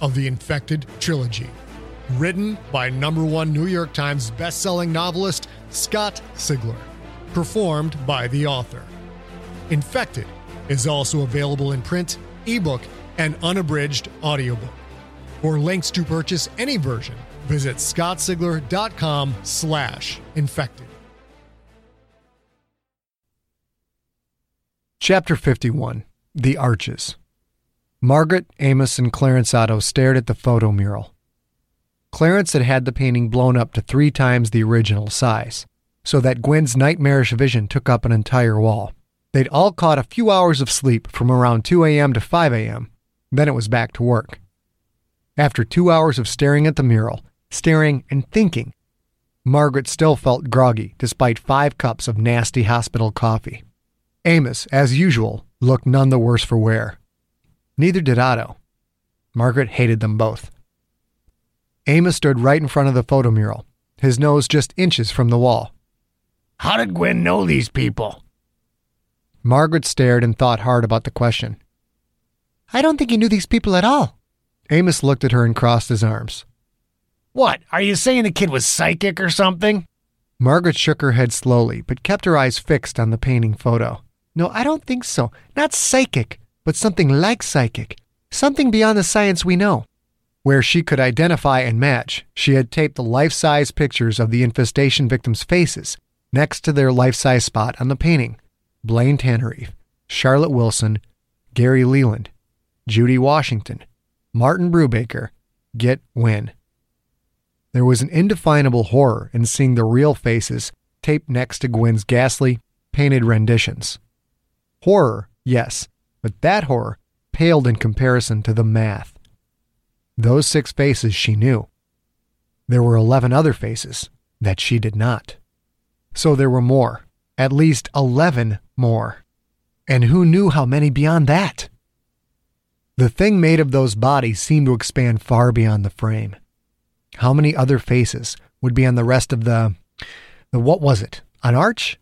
of the Infected trilogy. Written by number one New York Times bestselling novelist Scott Sigler. Performed by the author. Infected is also available in print, ebook, and unabridged audiobook. For links to purchase any version, visit scottsigler.com slash infected. Chapter 51 The Arches Margaret, Amos, and Clarence Otto stared at the photo mural. Clarence had had the painting blown up to three times the original size, so that Gwen's nightmarish vision took up an entire wall. They'd all caught a few hours of sleep from around 2 a.m. to 5 a.m., then it was back to work. After two hours of staring at the mural, staring and thinking, Margaret still felt groggy despite five cups of nasty hospital coffee. Amos, as usual, looked none the worse for wear. Neither did Otto. Margaret hated them both. Amos stood right in front of the photo mural, his nose just inches from the wall. How did Gwen know these people? Margaret stared and thought hard about the question. I don't think he knew these people at all. Amos looked at her and crossed his arms. What, are you saying the kid was psychic or something? Margaret shook her head slowly, but kept her eyes fixed on the painting photo. No, I don't think so. Not psychic, but something like psychic. Something beyond the science we know. Where she could identify and match, she had taped the life size pictures of the infestation victims' faces next to their life size spot on the painting Blaine Tanarive, Charlotte Wilson, Gary Leland, Judy Washington, Martin Brubaker, Get Win. There was an indefinable horror in seeing the real faces taped next to Gwen's ghastly, painted renditions. Horror, yes, but that horror paled in comparison to the math. Those six faces she knew. There were 11 other faces that she did not. So there were more, at least 11 more. And who knew how many beyond that? The thing made of those bodies seemed to expand far beyond the frame. How many other faces would be on the rest of the. the what was it? An arch?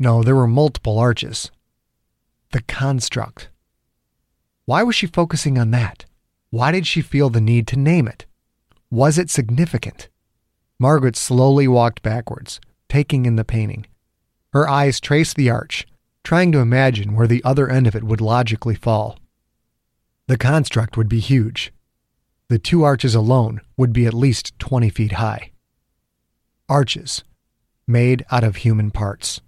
No, there were multiple arches. The construct. Why was she focusing on that? Why did she feel the need to name it? Was it significant? Margaret slowly walked backwards, taking in the painting. Her eyes traced the arch, trying to imagine where the other end of it would logically fall. The construct would be huge. The two arches alone would be at least 20 feet high. Arches, made out of human parts.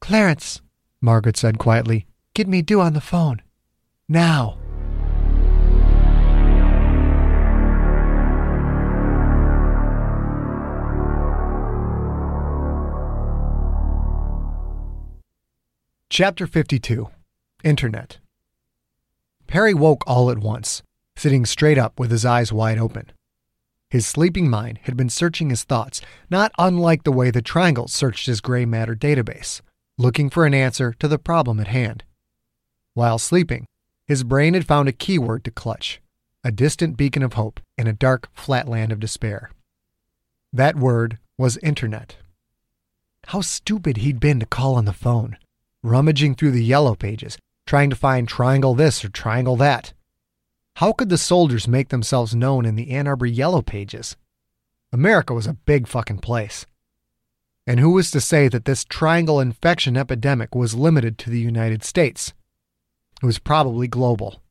Clarence, Margaret said quietly, get me Dew on the phone. Now. Chapter 52 Internet Perry woke all at once, sitting straight up with his eyes wide open. His sleeping mind had been searching his thoughts, not unlike the way the triangle searched his gray matter database, looking for an answer to the problem at hand. While sleeping, his brain had found a keyword to clutch, a distant beacon of hope in a dark flatland of despair. That word was Internet. How stupid he'd been to call on the phone, rummaging through the yellow pages, trying to find triangle this or triangle that. How could the soldiers make themselves known in the Ann Arbor Yellow Pages? America was a big fucking place. And who was to say that this triangle infection epidemic was limited to the United States? It was probably global.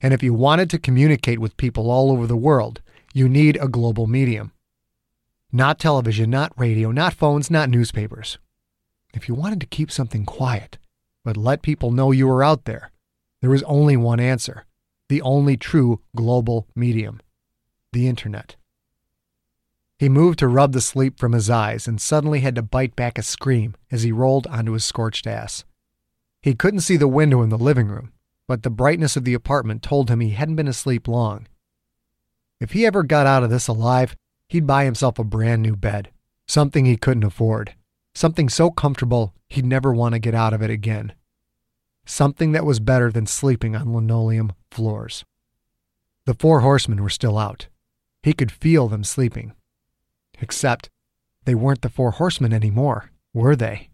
And if you wanted to communicate with people all over the world, you need a global medium. Not television, not radio, not phones, not newspapers. If you wanted to keep something quiet, but let people know you were out there, there was only one answer the only true global medium the internet. He moved to rub the sleep from his eyes and suddenly had to bite back a scream as he rolled onto his scorched ass. He couldn't see the window in the living room, but the brightness of the apartment told him he hadn't been asleep long. If he ever got out of this alive, he'd buy himself a brand new bed, something he couldn't afford, something so comfortable he'd never want to get out of it again, something that was better than sleeping on linoleum floors. The four horsemen were still out. He could feel them sleeping. Except they weren't the four horsemen anymore, were they?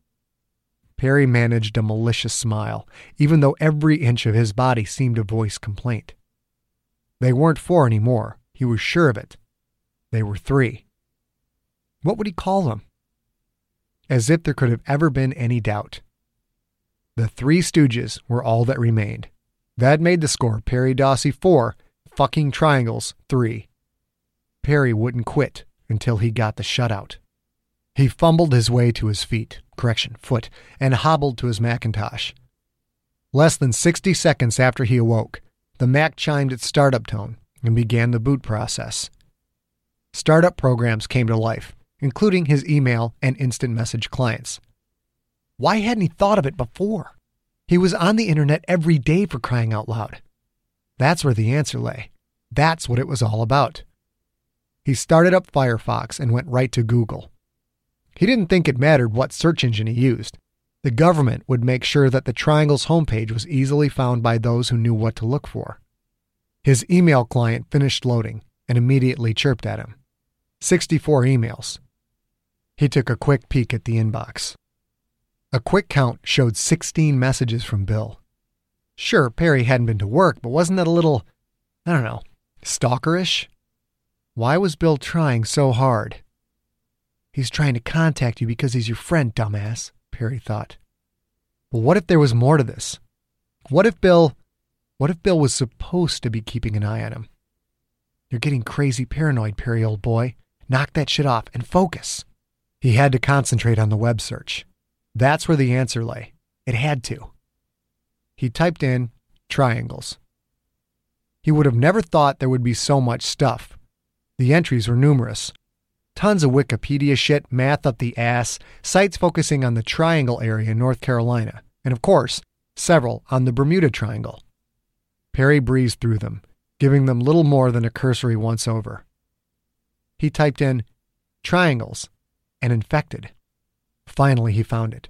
Perry managed a malicious smile, even though every inch of his body seemed to voice complaint. They weren't four anymore, he was sure of it. They were three. What would he call them? As if there could have ever been any doubt. The Three Stooges were all that remained. That made the score Perry Dawsey 4, fucking triangles 3. Perry wouldn't quit until he got the shutout. He fumbled his way to his feet, correction, foot, and hobbled to his Macintosh. Less than 60 seconds after he awoke, the Mac chimed its startup tone and began the boot process. Startup programs came to life, including his email and instant message clients. Why hadn't he thought of it before? He was on the internet every day for crying out loud. That's where the answer lay. That's what it was all about. He started up Firefox and went right to Google. He didn't think it mattered what search engine he used. The government would make sure that the Triangle's homepage was easily found by those who knew what to look for. His email client finished loading and immediately chirped at him. 64 emails. He took a quick peek at the inbox. A quick count showed 16 messages from Bill. Sure, Perry hadn't been to work, but wasn't that a little, I don't know, stalkerish? Why was Bill trying so hard? He's trying to contact you because he's your friend, dumbass, Perry thought. But what if there was more to this? What if Bill what if Bill was supposed to be keeping an eye on him? You're getting crazy paranoid, Perry, old boy. Knock that shit off and focus. He had to concentrate on the web search. That's where the answer lay. It had to. He typed in triangles. He would have never thought there would be so much stuff. The entries were numerous, Tons of Wikipedia shit, math up the ass, sites focusing on the Triangle area in North Carolina, and of course, several on the Bermuda Triangle. Perry breezed through them, giving them little more than a cursory once over. He typed in triangles and infected. Finally, he found it,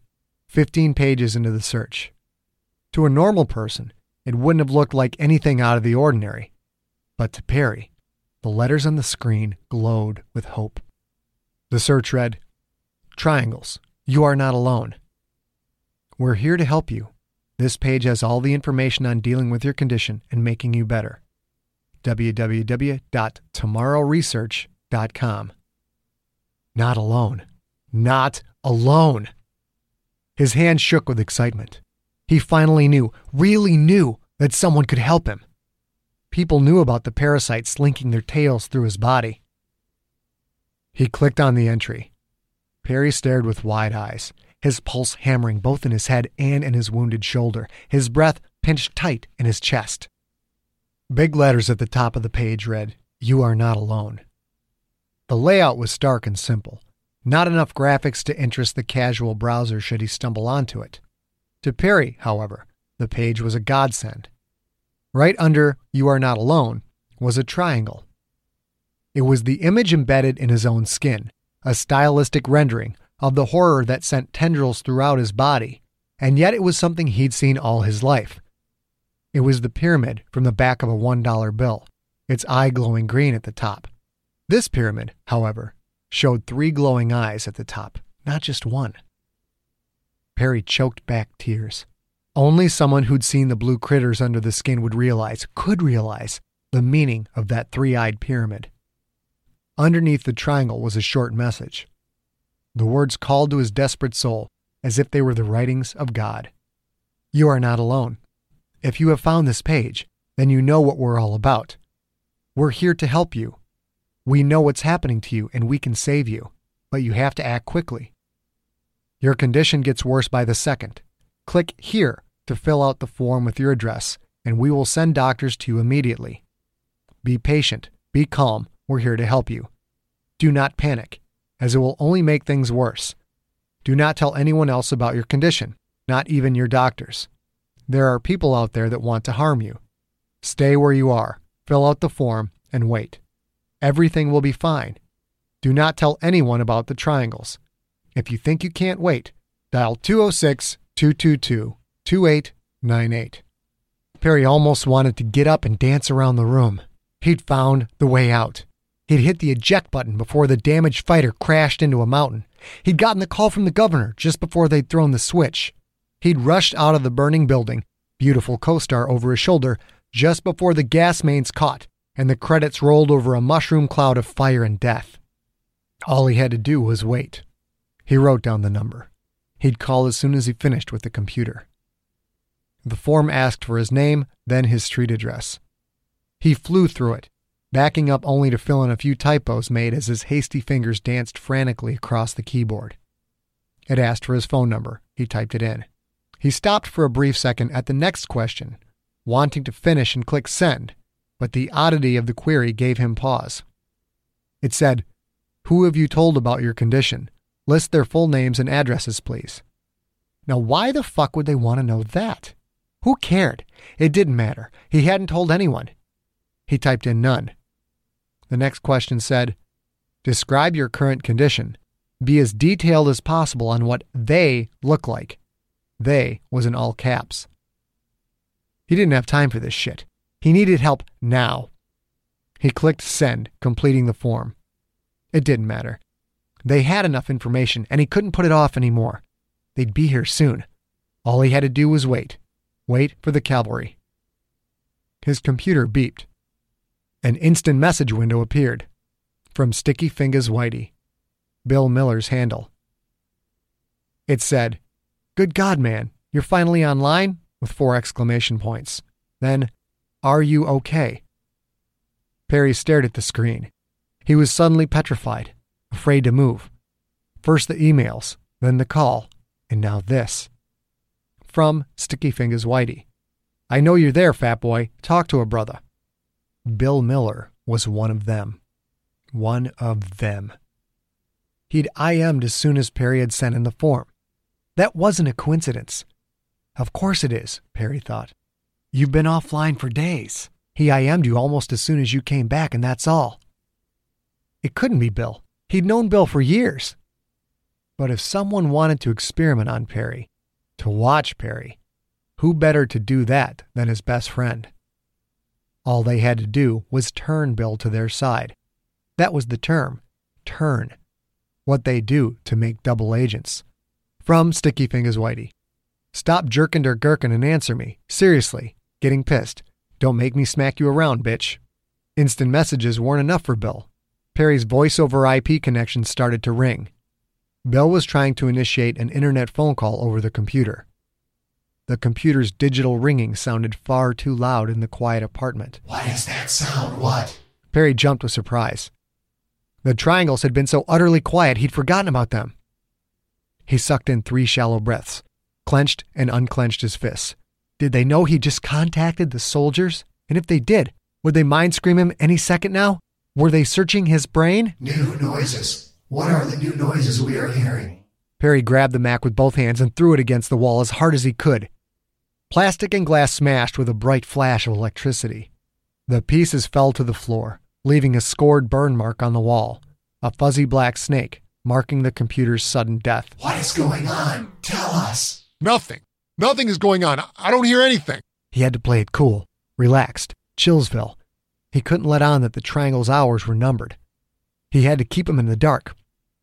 15 pages into the search. To a normal person, it wouldn't have looked like anything out of the ordinary. But to Perry, the letters on the screen glowed with hope. The search read Triangles, you are not alone. We're here to help you. This page has all the information on dealing with your condition and making you better. www.tomorrowresearch.com. Not alone. Not alone. His hand shook with excitement. He finally knew, really knew, that someone could help him. People knew about the parasites slinking their tails through his body. He clicked on the entry. Perry stared with wide eyes, his pulse hammering both in his head and in his wounded shoulder, his breath pinched tight in his chest. Big letters at the top of the page read, You are not alone. The layout was stark and simple, not enough graphics to interest the casual browser should he stumble onto it. To Perry, however, the page was a godsend. Right under You Are Not Alone was a triangle. It was the image embedded in his own skin, a stylistic rendering of the horror that sent tendrils throughout his body, and yet it was something he'd seen all his life. It was the pyramid from the back of a $1 bill, its eye glowing green at the top. This pyramid, however, showed three glowing eyes at the top, not just one. Perry choked back tears. Only someone who'd seen the blue critters under the skin would realize, could realize, the meaning of that three eyed pyramid. Underneath the triangle was a short message. The words called to his desperate soul as if they were the writings of God. You are not alone. If you have found this page, then you know what we're all about. We're here to help you. We know what's happening to you and we can save you, but you have to act quickly. Your condition gets worse by the second. Click here to fill out the form with your address, and we will send doctors to you immediately. Be patient, be calm, we're here to help you. Do not panic, as it will only make things worse. Do not tell anyone else about your condition, not even your doctors. There are people out there that want to harm you. Stay where you are, fill out the form, and wait. Everything will be fine. Do not tell anyone about the triangles. If you think you can't wait, dial 206 222 2898. Perry almost wanted to get up and dance around the room. He'd found the way out. He'd hit the eject button before the damaged fighter crashed into a mountain. He'd gotten the call from the governor just before they'd thrown the switch. He'd rushed out of the burning building, beautiful co star over his shoulder, just before the gas mains caught and the credits rolled over a mushroom cloud of fire and death. All he had to do was wait. He wrote down the number. He'd call as soon as he finished with the computer. The form asked for his name, then his street address. He flew through it, backing up only to fill in a few typos made as his hasty fingers danced frantically across the keyboard. It asked for his phone number. He typed it in. He stopped for a brief second at the next question, wanting to finish and click send, but the oddity of the query gave him pause. It said, Who have you told about your condition? List their full names and addresses, please. Now, why the fuck would they want to know that? Who cared? It didn't matter. He hadn't told anyone. He typed in none. The next question said, Describe your current condition. Be as detailed as possible on what they look like. They was in all caps. He didn't have time for this shit. He needed help now. He clicked send, completing the form. It didn't matter. They had enough information, and he couldn't put it off anymore. They'd be here soon. All he had to do was wait. Wait for the cavalry. His computer beeped. An instant message window appeared. From Sticky Fingers Whitey. Bill Miller's handle. It said, Good God, man, you're finally online? With four exclamation points. Then, Are you okay? Perry stared at the screen. He was suddenly petrified, afraid to move. First the emails, then the call, and now this. From Sticky Fingers Whitey. I know you're there, fat boy. Talk to a brother. Bill Miller was one of them. One of them. He'd IM'd as soon as Perry had sent in the form. That wasn't a coincidence. Of course it is, Perry thought. You've been offline for days. He IM'd you almost as soon as you came back, and that's all. It couldn't be Bill. He'd known Bill for years. But if someone wanted to experiment on Perry, to watch Perry, who better to do that than his best friend? All they had to do was turn Bill to their side. That was the term turn. What they do to make double agents. From Sticky Fingers Whitey. Stop jerking der gherkin and answer me. Seriously. Getting pissed. Don't make me smack you around, bitch. Instant messages weren't enough for Bill. Perry's voice over IP connection started to ring. Bill was trying to initiate an internet phone call over the computer. The computer's digital ringing sounded far too loud in the quiet apartment. What is that sound? What? Perry jumped with surprise. The triangles had been so utterly quiet he'd forgotten about them. He sucked in three shallow breaths, clenched and unclenched his fists. Did they know he just contacted the soldiers? And if they did, would they mind scream him any second now? Were they searching his brain? New noises. What are the new noises we are hearing? Perry grabbed the Mac with both hands and threw it against the wall as hard as he could. Plastic and glass smashed with a bright flash of electricity. The pieces fell to the floor, leaving a scored burn mark on the wall, a fuzzy black snake marking the computer's sudden death. What is going on? Tell us. Nothing. Nothing is going on. I don't hear anything. He had to play it cool, relaxed, Chillsville. He couldn't let on that the triangle's hours were numbered. He had to keep him in the dark.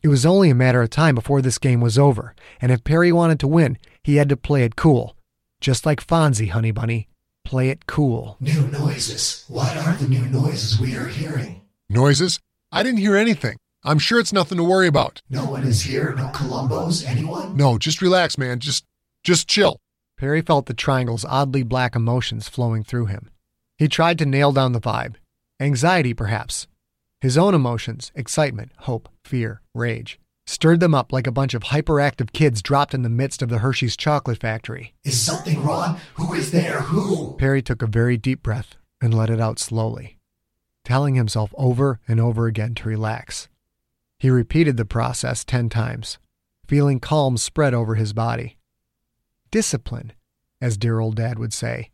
It was only a matter of time before this game was over, and if Perry wanted to win, he had to play it cool, Just like Fonzie, honey bunny. Play it cool. New noises. What are the new noises we are hearing? Noises? I didn't hear anything. I'm sure it's nothing to worry about. No one is here. No Columbos. Anyone? No, just relax, man. Just just chill. Perry felt the triangle's oddly black emotions flowing through him. He tried to nail down the vibe. Anxiety, perhaps. His own emotions, excitement, hope, fear, rage, stirred them up like a bunch of hyperactive kids dropped in the midst of the Hershey's chocolate factory. Is something wrong? Who is there? Who? Perry took a very deep breath and let it out slowly, telling himself over and over again to relax. He repeated the process ten times, feeling calm spread over his body. Discipline, as dear old dad would say.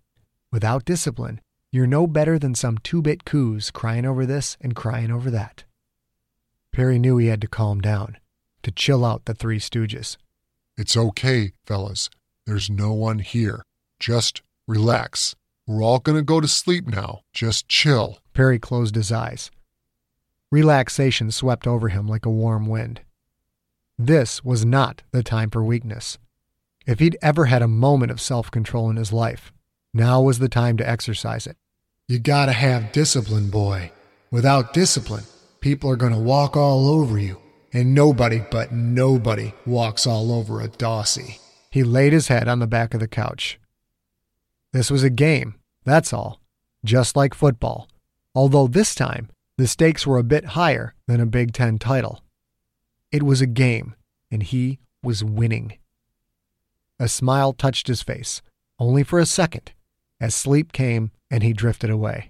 Without discipline, you're no better than some two bit coos crying over this and crying over that. Perry knew he had to calm down, to chill out the Three Stooges. It's okay, fellas. There's no one here. Just relax. We're all gonna go to sleep now. Just chill. Perry closed his eyes. Relaxation swept over him like a warm wind. This was not the time for weakness. If he'd ever had a moment of self control in his life, now was the time to exercise it. You gotta have discipline, boy. Without discipline, people are gonna walk all over you. And nobody but nobody walks all over a Dawsey. He laid his head on the back of the couch. This was a game, that's all, just like football, although this time the stakes were a bit higher than a Big Ten title. It was a game, and he was winning. A smile touched his face, only for a second, as sleep came and he drifted away.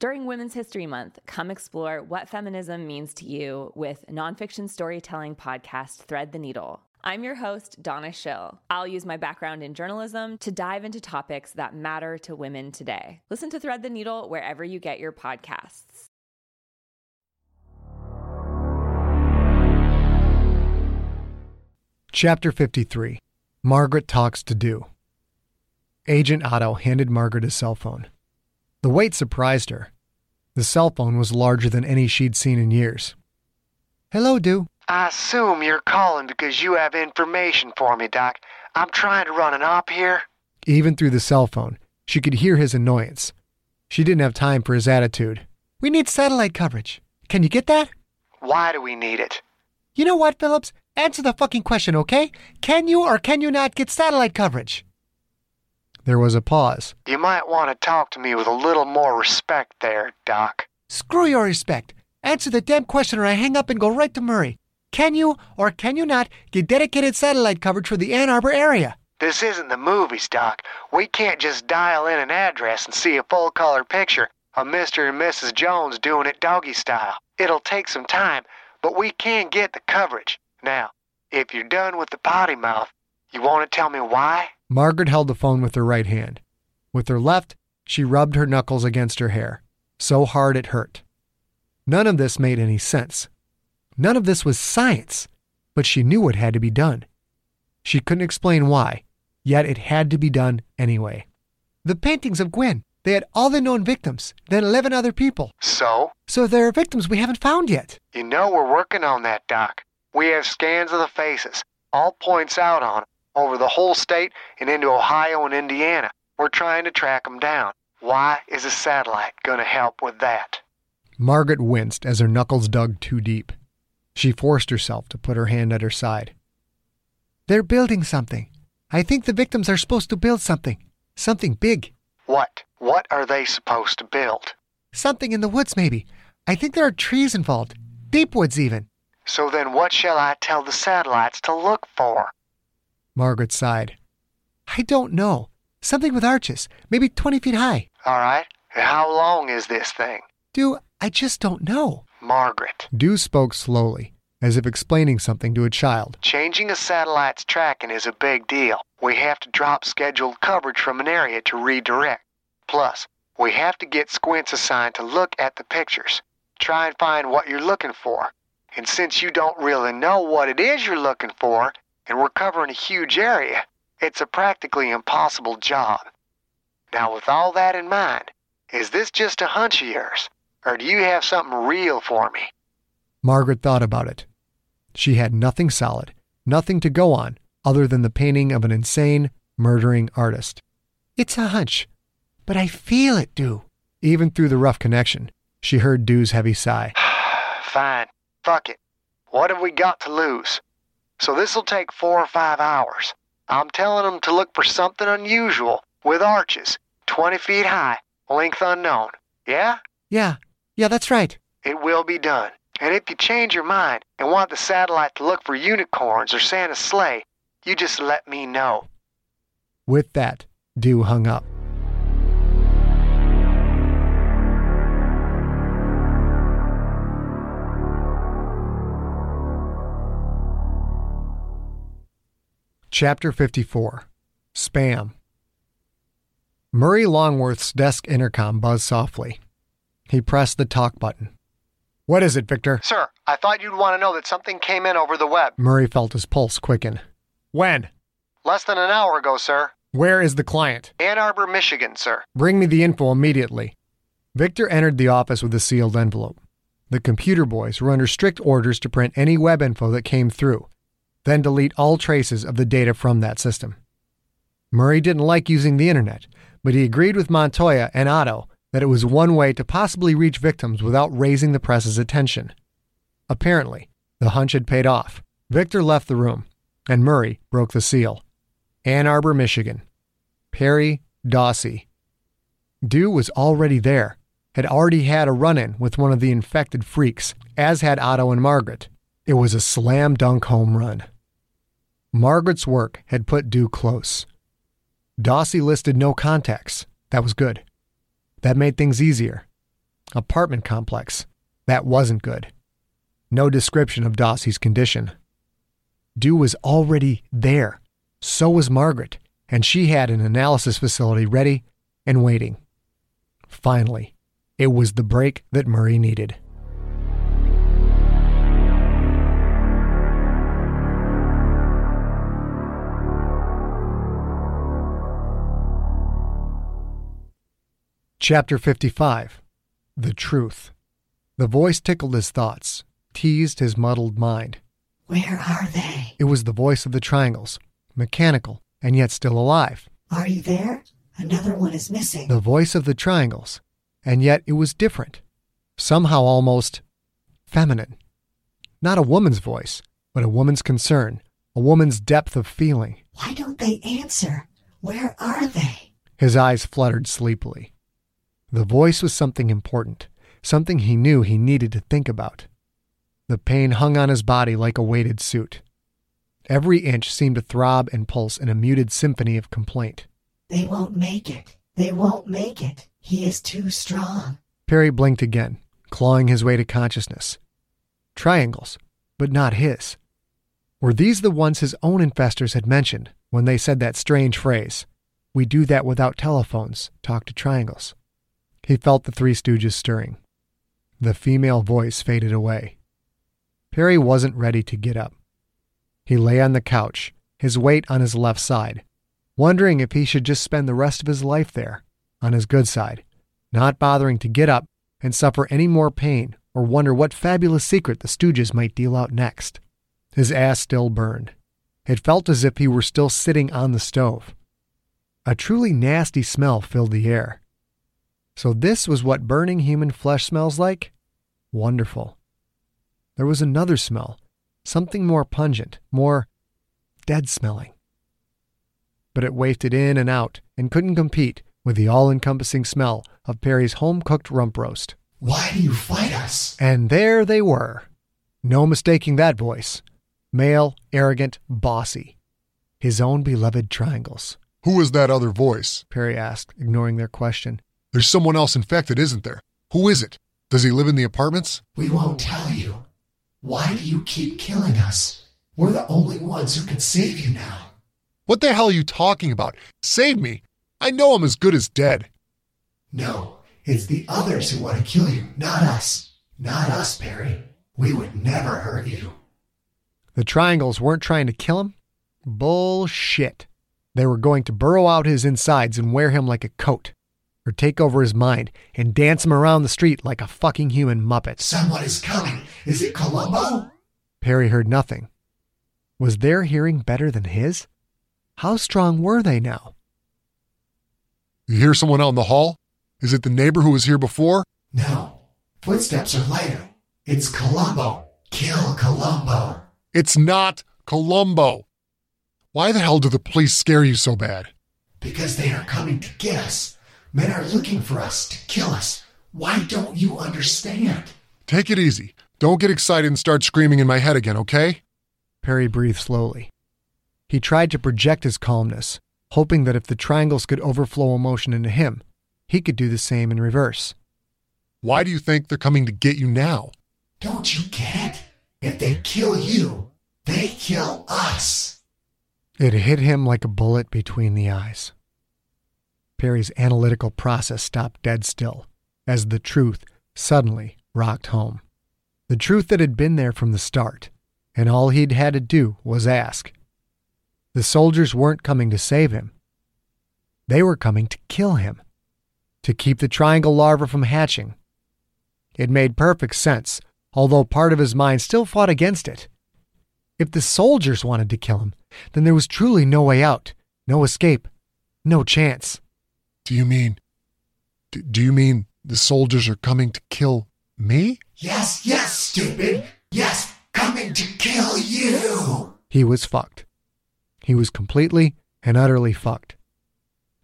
During Women's History Month, come explore what feminism means to you with nonfiction storytelling podcast Thread the Needle. I'm your host, Donna Schill. I'll use my background in journalism to dive into topics that matter to women today. Listen to Thread the Needle wherever you get your podcasts. Chapter 53 Margaret Talks to Dew. Agent Otto handed Margaret his cell phone. The weight surprised her. The cell phone was larger than any she'd seen in years. Hello, Dew. I assume you're calling because you have information for me, Doc. I'm trying to run an op here. Even through the cell phone, she could hear his annoyance. She didn't have time for his attitude. We need satellite coverage. Can you get that? Why do we need it? You know what, Phillips? Answer the fucking question, okay? Can you or can you not get satellite coverage? There was a pause. You might want to talk to me with a little more respect there, Doc. Screw your respect. Answer the damn question or I hang up and go right to Murray. Can you or can you not get dedicated satellite coverage for the Ann Arbor area? This isn't the movies, Doc. We can't just dial in an address and see a full color picture. of Mr. and Mrs. Jones doing it doggy style. It'll take some time, but we can get the coverage. Now, if you're done with the potty mouth, you want to tell me why? Margaret held the phone with her right hand. With her left, she rubbed her knuckles against her hair, so hard it hurt. None of this made any sense. None of this was science, but she knew it had to be done. She couldn't explain why, yet it had to be done anyway. The paintings of Gwen, they had all the known victims, then 11 other people. So? So there are victims we haven't found yet. You know we're working on that, Doc. We have scans of the faces, all points out on 'em, over the whole state and into Ohio and Indiana. We're trying to track them down. Why is a satellite going to help with that? Margaret winced as her knuckles dug too deep. She forced herself to put her hand at her side. They're building something. I think the victims are supposed to build something. Something big. What? What are they supposed to build? Something in the woods, maybe. I think there are trees involved. Deep woods, even. So then what shall I tell the satellites to look for? Margaret sighed. I don't know. Something with arches, maybe 20 feet high. All right. How long is this thing? Dew I just don't know. Margaret. Dew spoke slowly, as if explaining something to a child. Changing a satellite's tracking is a big deal. We have to drop scheduled coverage from an area to redirect. Plus, we have to get squints assigned to look at the pictures. Try and find what you're looking for. And since you don't really know what it is you're looking for, and we're covering a huge area, it's a practically impossible job. Now, with all that in mind, is this just a hunch of yours? Or do you have something real for me? Margaret thought about it. She had nothing solid, nothing to go on other than the painting of an insane, murdering artist. It's a hunch, but I feel it, Dew. Even through the rough connection, she heard Dew's heavy sigh. Fine. Fuck it. What have we got to lose? So this'll take four or five hours. I'm telling them to look for something unusual with arches, 20 feet high, length unknown. Yeah? Yeah, yeah, that's right. It will be done. And if you change your mind and want the satellite to look for unicorns or Santa's sleigh, you just let me know. With that, Dew hung up. Chapter 54 Spam Murray Longworth's desk intercom buzzed softly. He pressed the talk button. What is it, Victor? Sir, I thought you'd want to know that something came in over the web. Murray felt his pulse quicken. When? Less than an hour ago, sir. Where is the client? Ann Arbor, Michigan, sir. Bring me the info immediately. Victor entered the office with a sealed envelope. The computer boys were under strict orders to print any web info that came through, then delete all traces of the data from that system. Murray didn't like using the internet, but he agreed with Montoya and Otto that it was one way to possibly reach victims without raising the press's attention. Apparently, the hunch had paid off. Victor left the room, and Murray broke the seal. Ann Arbor, Michigan. Perry Dawsey. Dew was already there, had already had a run in with one of the infected freaks, as had Otto and Margaret. It was a slam dunk home run. Margaret's work had put Dew close. Dawsey listed no contacts. That was good. That made things easier. Apartment complex. That wasn't good. No description of Dawsey's condition. Dew was already there. So was Margaret, and she had an analysis facility ready and waiting. Finally, it was the break that Murray needed. Chapter 55 The Truth. The voice tickled his thoughts, teased his muddled mind. Where are they? It was the voice of the triangles, mechanical and yet still alive. Are you there? Another one is missing. The voice of the triangles, and yet it was different. Somehow almost feminine. Not a woman's voice, but a woman's concern, a woman's depth of feeling. Why don't they answer? Where are they? His eyes fluttered sleepily. The voice was something important, something he knew he needed to think about. The pain hung on his body like a weighted suit. Every inch seemed to throb and pulse in a muted symphony of complaint. They won't make it. They won't make it. He is too strong. Perry blinked again, clawing his way to consciousness. Triangles, but not his. Were these the ones his own infestors had mentioned when they said that strange phrase, We do that without telephones, talk to triangles? He felt the Three Stooges stirring. The female voice faded away. Perry wasn't ready to get up. He lay on the couch, his weight on his left side, wondering if he should just spend the rest of his life there, on his good side, not bothering to get up and suffer any more pain or wonder what fabulous secret the Stooges might deal out next. His ass still burned. It felt as if he were still sitting on the stove. A truly nasty smell filled the air. So, this was what burning human flesh smells like? Wonderful. There was another smell, something more pungent, more dead smelling. But it wafted in and out and couldn't compete with the all encompassing smell of Perry's home cooked rump roast. Why do you fight us? And there they were. No mistaking that voice. Male, arrogant, bossy. His own beloved triangles. Who is that other voice? Perry asked, ignoring their question. There's someone else infected, isn't there? Who is it? Does he live in the apartments? We won't tell you. Why do you keep killing us? We're the only ones who can save you now. What the hell are you talking about? Save me! I know I'm as good as dead. No, it's the others who want to kill you, not us. Not us, Perry. We would never hurt you. The triangles weren't trying to kill him? Bullshit. They were going to burrow out his insides and wear him like a coat, or take over his mind and dance him around the street like a fucking human muppet. Someone is coming. Is it Columbo? Perry heard nothing. Was their hearing better than his? How strong were they now? You hear someone out in the hall? Is it the neighbor who was here before? No. Footsteps are lighter. It's Columbo. Kill Columbo. It's not Columbo. Why the hell do the police scare you so bad? Because they are coming to get us. Men are looking for us to kill us. Why don't you understand? Take it easy. Don't get excited and start screaming in my head again, okay? Perry breathed slowly. He tried to project his calmness, hoping that if the triangles could overflow emotion into him, he could do the same in reverse. Why do you think they're coming to get you now? Don't you get it? If they kill you, they kill us. It hit him like a bullet between the eyes. Perry's analytical process stopped dead still as the truth suddenly rocked home. The truth that had been there from the start, and all he'd had to do was ask. The soldiers weren't coming to save him. They were coming to kill him, to keep the triangle larva from hatching. It made perfect sense, although part of his mind still fought against it. If the soldiers wanted to kill him, then there was truly no way out, no escape, no chance. Do you mean. Do, do you mean the soldiers are coming to kill me? Yes, yes, stupid. Yes, coming to kill you. He was fucked. He was completely and utterly fucked.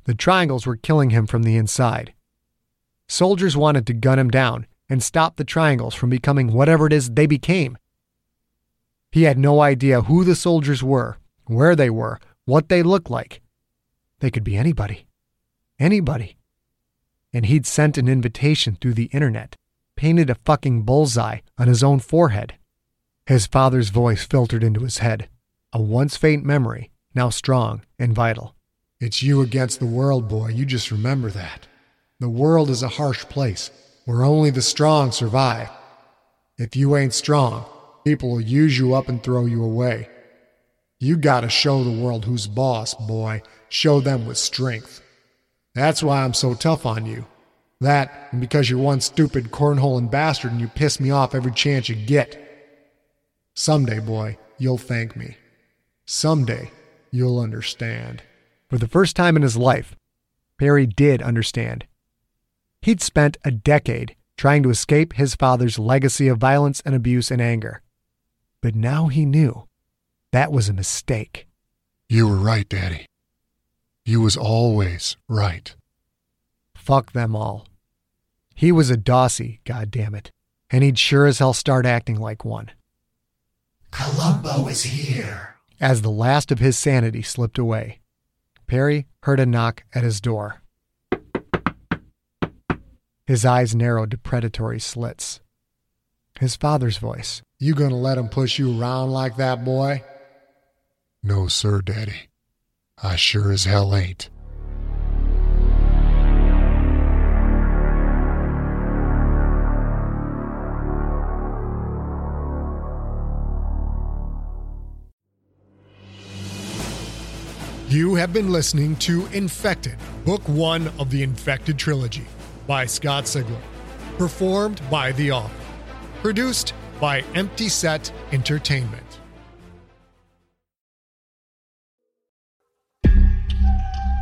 The triangles were killing him from the inside. Soldiers wanted to gun him down and stop the triangles from becoming whatever it is they became. He had no idea who the soldiers were, where they were, what they looked like. They could be anybody. Anybody. And he'd sent an invitation through the internet, painted a fucking bullseye on his own forehead. His father's voice filtered into his head, a once faint memory, now strong and vital. It's you against the world, boy. You just remember that. The world is a harsh place where only the strong survive. If you ain't strong, people will use you up and throw you away. You gotta show the world who's boss, boy. Show them with strength. That's why I'm so tough on you. That, and because you're one stupid cornholing bastard and you piss me off every chance you get. Someday, boy, you'll thank me. Someday, you'll understand. For the first time in his life, Perry did understand. He'd spent a decade trying to escape his father's legacy of violence and abuse and anger. But now he knew that was a mistake. You were right, Daddy. You was always right. Fuck them all. He was a Dawsey, goddammit, and he'd sure as hell start acting like one. Columbo is here. As the last of his sanity slipped away, Perry heard a knock at his door. His eyes narrowed to predatory slits. His father's voice. You gonna let him push you around like that, boy? No, sir, Daddy. I sure as hell ain't. You have been listening to Infected, Book One of the Infected Trilogy by Scott Sigler. Performed by The Author. Produced by Empty Set Entertainment.